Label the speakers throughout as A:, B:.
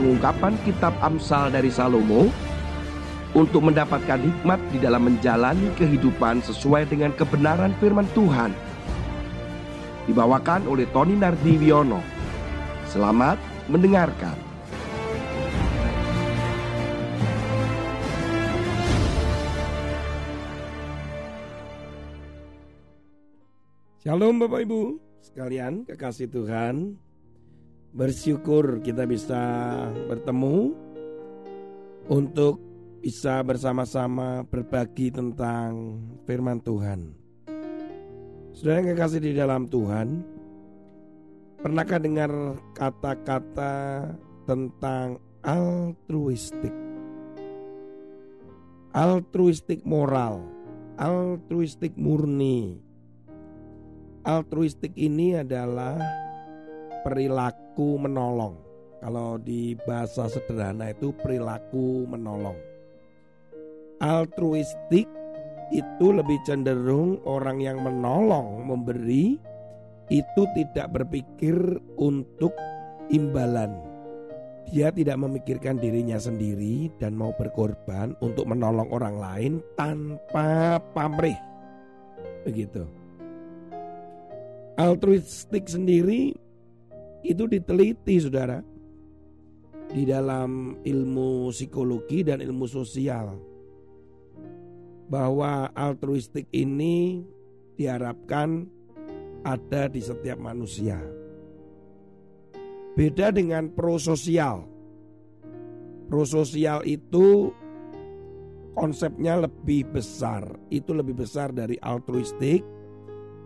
A: pengungkapan kitab Amsal dari Salomo untuk mendapatkan hikmat di dalam menjalani kehidupan sesuai dengan kebenaran firman Tuhan. Dibawakan oleh Tony Nardiwiono. Selamat mendengarkan. Shalom Bapak Ibu sekalian kekasih Tuhan Bersyukur kita bisa bertemu Untuk bisa bersama-sama berbagi tentang firman Tuhan. Saudara yang kekasih di dalam Tuhan Pernahkah dengar kata-kata tentang altruistik? Altruistik moral Altruistik murni. Altruistik ini adalah perilaku menolong. Kalau di bahasa sederhana itu perilaku menolong. Altruistik itu lebih cenderung orang yang menolong, memberi itu tidak berpikir untuk imbalan. Dia tidak memikirkan dirinya sendiri dan mau berkorban untuk menolong orang lain tanpa pamrih. Begitu. Altruistik sendiri itu diteliti saudara di dalam ilmu psikologi dan ilmu sosial bahwa altruistik ini diharapkan ada di setiap manusia. Beda dengan prososial. Prososial itu konsepnya lebih besar, itu lebih besar dari altruistik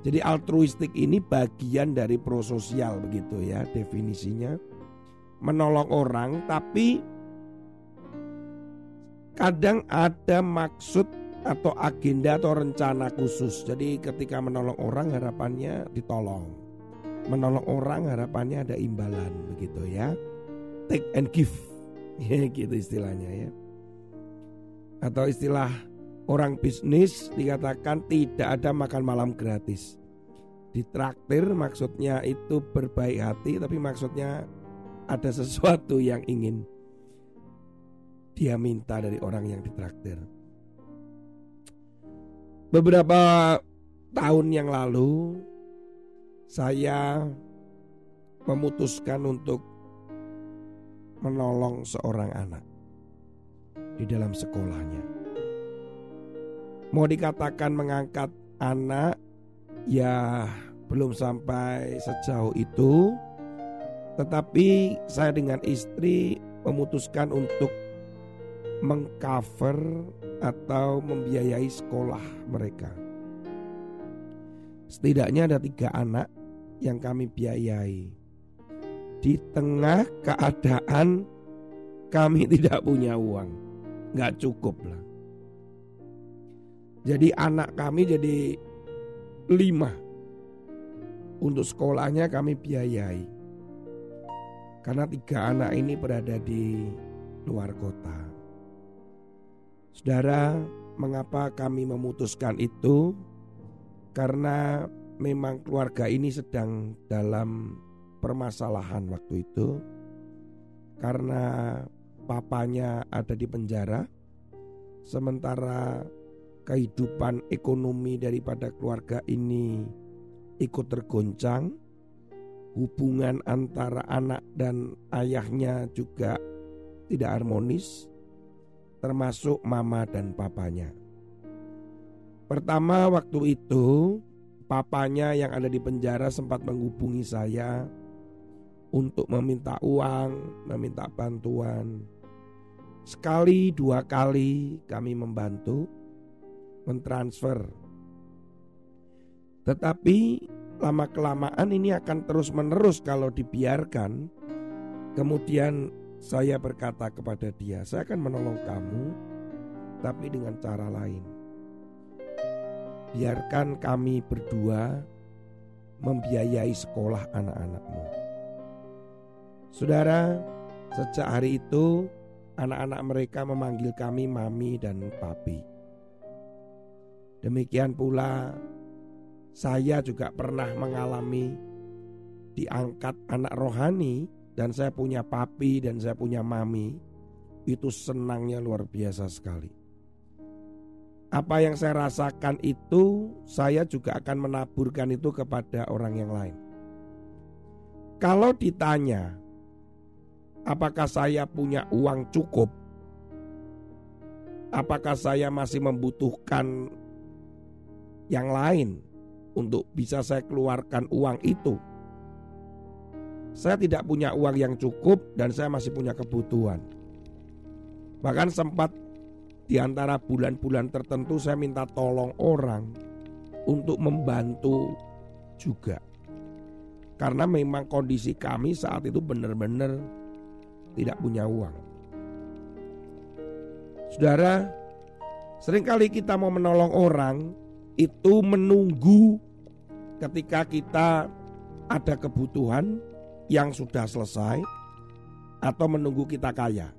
A: jadi altruistik ini bagian dari prososial begitu ya definisinya. Menolong orang tapi kadang ada maksud atau agenda atau rencana khusus. Jadi ketika menolong orang harapannya ditolong. Menolong orang harapannya ada imbalan begitu ya. Take and give. Gitu istilahnya ya. Atau istilah Orang bisnis dikatakan tidak ada makan malam gratis. Ditraktir maksudnya itu berbaik hati tapi maksudnya ada sesuatu yang ingin dia minta dari orang yang ditraktir. Beberapa tahun yang lalu saya memutuskan untuk menolong seorang anak di dalam sekolahnya mau dikatakan mengangkat anak ya belum sampai sejauh itu tetapi saya dengan istri memutuskan untuk mengcover atau membiayai sekolah mereka. Setidaknya ada tiga anak yang kami biayai. Di tengah keadaan kami tidak punya uang, nggak cukup lah. Jadi anak kami jadi lima. Untuk sekolahnya kami biayai. Karena tiga anak ini berada di luar kota. Saudara, mengapa kami memutuskan itu? Karena memang keluarga ini sedang dalam permasalahan waktu itu. Karena papanya ada di penjara, sementara kehidupan ekonomi daripada keluarga ini ikut tergoncang, hubungan antara anak dan ayahnya juga tidak harmonis, termasuk mama dan papanya. Pertama, waktu itu papanya yang ada di penjara sempat menghubungi saya untuk meminta uang, meminta bantuan. Sekali dua kali kami membantu, mentransfer. Tetapi lama-kelamaan ini akan terus-menerus kalau dibiarkan. Kemudian saya berkata kepada dia, saya akan menolong kamu tapi dengan cara lain. Biarkan kami berdua membiayai sekolah anak-anakmu. Saudara, sejak hari itu anak-anak mereka memanggil kami mami dan papi. Demikian pula saya juga pernah mengalami diangkat anak rohani dan saya punya papi dan saya punya mami, itu senangnya luar biasa sekali. Apa yang saya rasakan itu saya juga akan menaburkan itu kepada orang yang lain. Kalau ditanya apakah saya punya uang cukup? Apakah saya masih membutuhkan yang lain untuk bisa saya keluarkan uang itu? Saya tidak punya uang yang cukup dan saya masih punya kebutuhan. Bahkan sempat di antara bulan-bulan tertentu saya minta tolong orang untuk membantu juga. Karena memang kondisi kami saat itu benar-benar tidak punya uang. Saudara, sering kali kita mau menolong orang itu menunggu ketika kita ada kebutuhan yang sudah selesai atau menunggu kita kaya.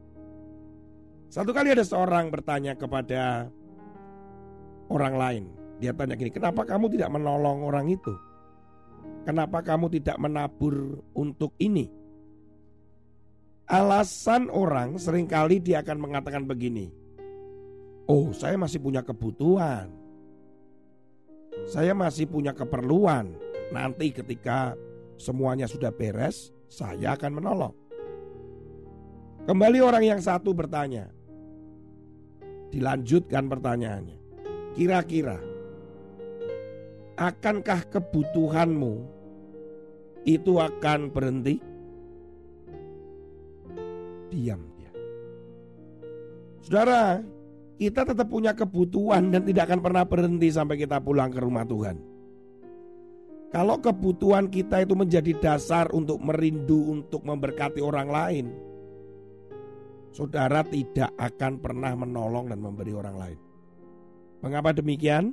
A: Satu kali ada seorang bertanya kepada orang lain. Dia tanya gini, kenapa kamu tidak menolong orang itu? Kenapa kamu tidak menabur untuk ini? Alasan orang sering kali dia akan mengatakan begini. Oh saya masih punya kebutuhan. Saya masih punya keperluan. Nanti ketika semuanya sudah beres, saya akan menolong. Kembali orang yang satu bertanya. Dilanjutkan pertanyaannya. Kira-kira akankah kebutuhanmu itu akan berhenti? Diam dia. Saudara, kita tetap punya kebutuhan dan tidak akan pernah berhenti sampai kita pulang ke rumah Tuhan. Kalau kebutuhan kita itu menjadi dasar untuk merindu untuk memberkati orang lain, saudara tidak akan pernah menolong dan memberi orang lain. Mengapa demikian?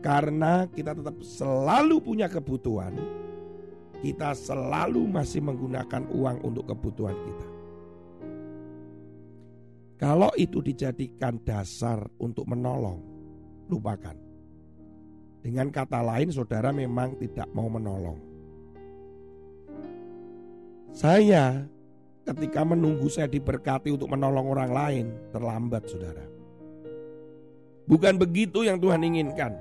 A: Karena kita tetap selalu punya kebutuhan, kita selalu masih menggunakan uang untuk kebutuhan kita. Kalau itu dijadikan dasar untuk menolong, lupakan. Dengan kata lain, saudara memang tidak mau menolong. Saya ketika menunggu saya diberkati untuk menolong orang lain, terlambat saudara. Bukan begitu yang Tuhan inginkan.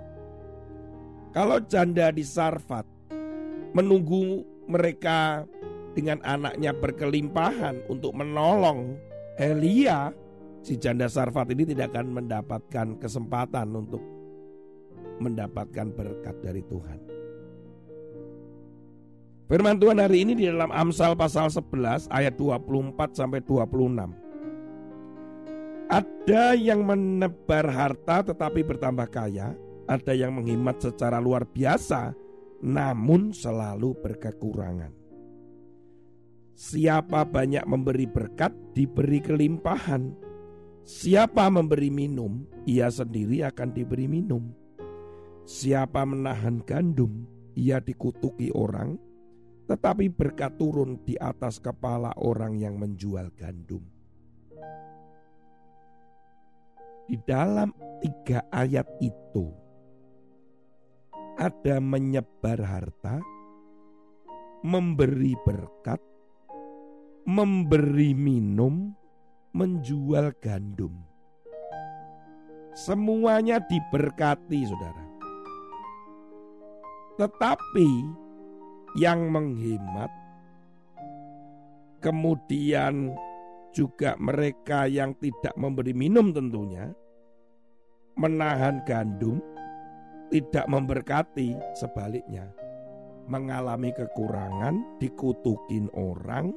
A: Kalau janda di Sarfat menunggu mereka dengan anaknya berkelimpahan untuk menolong Elia, si janda Sarfat ini tidak akan mendapatkan kesempatan untuk mendapatkan berkat dari Tuhan. Firman Tuhan hari ini di dalam Amsal pasal 11 ayat 24 sampai 26. Ada yang menebar harta tetapi bertambah kaya, ada yang menghemat secara luar biasa namun selalu berkekurangan. Siapa banyak memberi berkat diberi kelimpahan. Siapa memberi minum, ia sendiri akan diberi minum. Siapa menahan gandum, ia dikutuki orang, tetapi berkat turun di atas kepala orang yang menjual gandum. Di dalam tiga ayat itu ada menyebar harta, memberi berkat, memberi minum, menjual gandum. Semuanya diberkati, saudara. Tetapi yang menghemat, kemudian juga mereka yang tidak memberi minum tentunya, menahan gandum, tidak memberkati, sebaliknya mengalami kekurangan, dikutukin orang.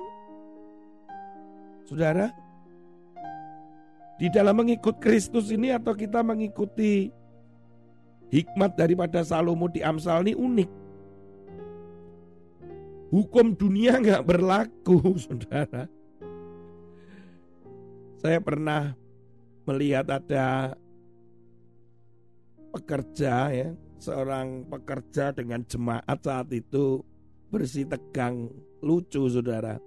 A: Saudara, di dalam mengikut Kristus ini atau kita mengikuti Hikmat daripada Salomo di Amsal ini unik. Hukum dunia nggak berlaku, saudara. Saya pernah melihat ada pekerja ya, seorang pekerja dengan jemaat saat itu bersih tegang, lucu saudara.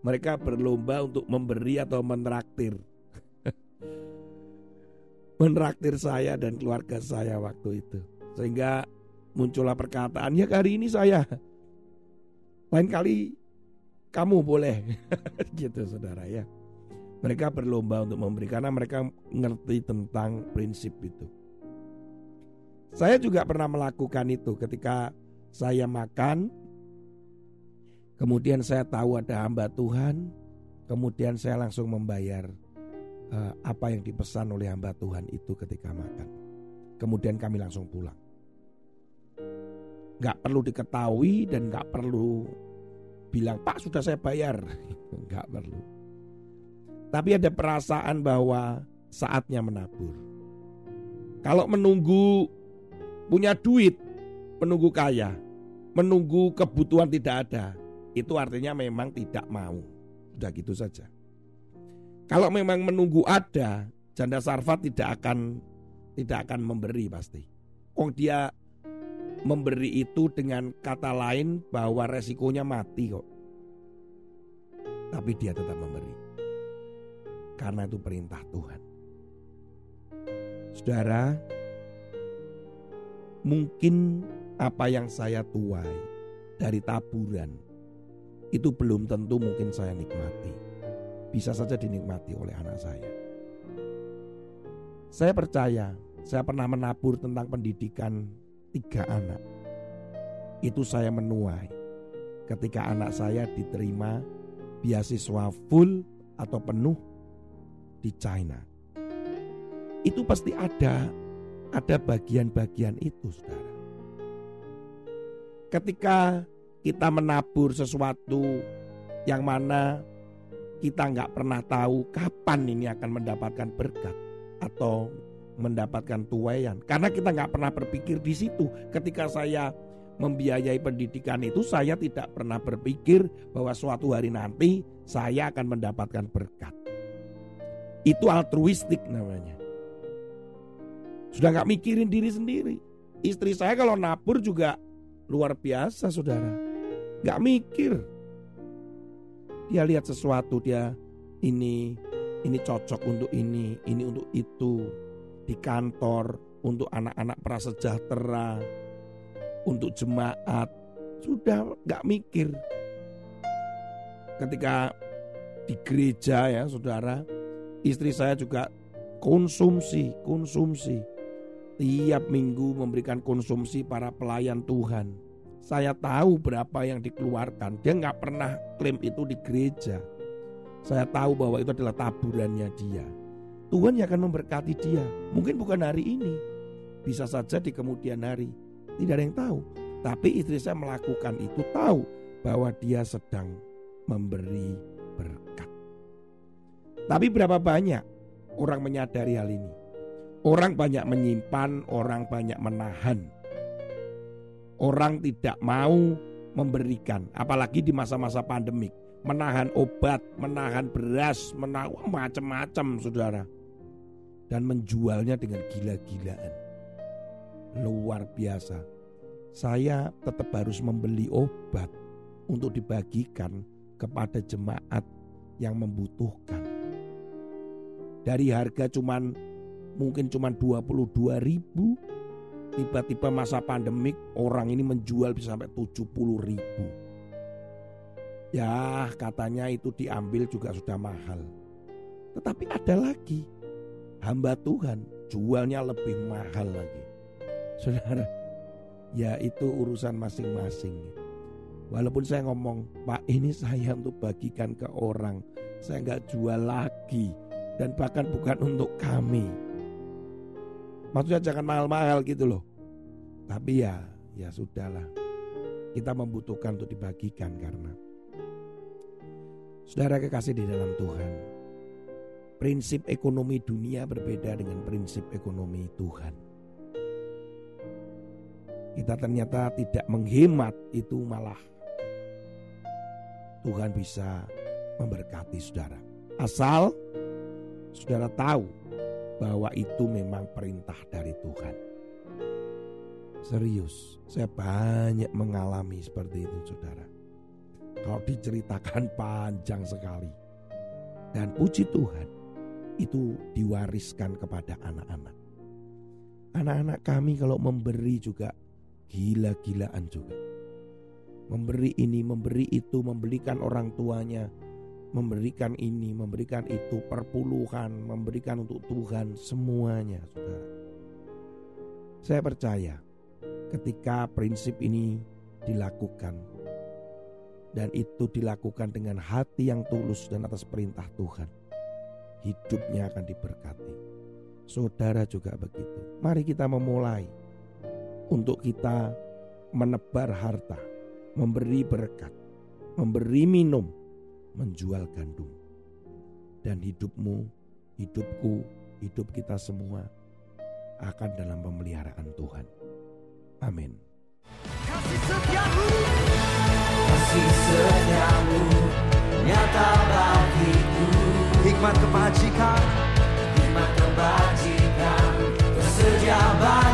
A: Mereka berlomba untuk memberi atau mentraktir menraktir saya dan keluarga saya waktu itu. Sehingga muncullah perkataan, ya hari ini saya. Lain kali kamu boleh gitu saudara ya. Mereka berlomba untuk memberi karena mereka ngerti tentang prinsip itu. Saya juga pernah melakukan itu ketika saya makan, kemudian saya tahu ada hamba Tuhan, kemudian saya langsung membayar uh, apa yang dipesan oleh hamba Tuhan itu ketika makan. Kemudian kami langsung pulang. Gak perlu diketahui dan gak perlu bilang Pak sudah saya bayar, gak perlu. Tapi ada perasaan bahwa saatnya menabur. Kalau menunggu punya duit, menunggu kaya, menunggu kebutuhan tidak ada, itu artinya memang tidak mau. Sudah gitu saja. Kalau memang menunggu ada, janda sarfat tidak akan tidak akan memberi pasti. Oh dia memberi itu dengan kata lain bahwa resikonya mati kok. Tapi dia tetap memberi karena itu perintah Tuhan. Saudara, mungkin apa yang saya tuai dari taburan itu belum tentu mungkin saya nikmati. Bisa saja dinikmati oleh anak saya. Saya percaya, saya pernah menabur tentang pendidikan tiga anak. Itu saya menuai ketika anak saya diterima beasiswa full atau penuh di China. Itu pasti ada ada bagian-bagian itu, Saudara. Ketika kita menabur sesuatu yang mana kita nggak pernah tahu kapan ini akan mendapatkan berkat atau mendapatkan tuayan karena kita nggak pernah berpikir di situ ketika saya membiayai pendidikan itu saya tidak pernah berpikir bahwa suatu hari nanti saya akan mendapatkan berkat itu altruistik namanya. Sudah nggak mikirin diri sendiri. Istri saya kalau nabur juga luar biasa saudara. Nggak mikir. Dia lihat sesuatu dia ini ini cocok untuk ini, ini untuk itu. Di kantor, untuk anak-anak prasejahtera, untuk jemaat. Sudah nggak mikir. Ketika di gereja ya saudara, Istri saya juga konsumsi, konsumsi. Tiap minggu memberikan konsumsi para pelayan Tuhan. Saya tahu berapa yang dikeluarkan. Dia nggak pernah klaim itu di gereja. Saya tahu bahwa itu adalah taburannya dia. Tuhan yang akan memberkati dia. Mungkin bukan hari ini. Bisa saja di kemudian hari. Tidak ada yang tahu. Tapi istri saya melakukan itu tahu bahwa dia sedang memberi berkat. Tapi berapa banyak orang menyadari hal ini? Orang banyak menyimpan, orang banyak menahan. Orang tidak mau memberikan, apalagi di masa-masa pandemik. Menahan obat, menahan beras, menahan macam-macam saudara. Dan menjualnya dengan gila-gilaan. Luar biasa. Saya tetap harus membeli obat untuk dibagikan kepada jemaat yang membutuhkan dari harga cuman mungkin cuman 22 ribu tiba-tiba masa pandemik orang ini menjual bisa sampai 70 ribu. Ya katanya itu diambil juga sudah mahal. Tetapi ada lagi. Hamba Tuhan jualnya lebih mahal lagi. Saudara ya itu urusan masing-masing. Walaupun saya ngomong pak ini saya untuk bagikan ke orang. Saya nggak jual lagi. Dan bahkan bukan untuk kami. Maksudnya jangan mahal-mahal gitu loh. Tapi ya, ya sudahlah. Kita membutuhkan untuk dibagikan karena Saudara kekasih di dalam Tuhan. Prinsip ekonomi dunia berbeda dengan prinsip ekonomi Tuhan. Kita ternyata tidak menghemat itu malah Tuhan bisa memberkati saudara. Asal saudara tahu bahwa itu memang perintah dari Tuhan. Serius, saya banyak mengalami seperti itu saudara. Kalau diceritakan panjang sekali. Dan puji Tuhan, itu diwariskan kepada anak-anak. Anak-anak kami kalau memberi juga gila-gilaan juga. memberi ini, memberi itu, memberikan orang tuanya, memberikan ini, memberikan itu, perpuluhan, memberikan untuk Tuhan, semuanya, saudara. Saya percaya ketika prinsip ini dilakukan, dan itu dilakukan dengan hati yang tulus dan atas perintah Tuhan, hidupnya akan diberkati. Saudara juga begitu. Mari kita memulai untuk kita menebar harta, memberi berkat, memberi minum, menjual gandum. Dan hidupmu, hidupku, hidup kita semua akan dalam pemeliharaan Tuhan. Amin. Kasih setiamu, kasih setiamu, nyata bagiku. Hikmat kebajikan, hikmat kebajikan, tersedia bagiku.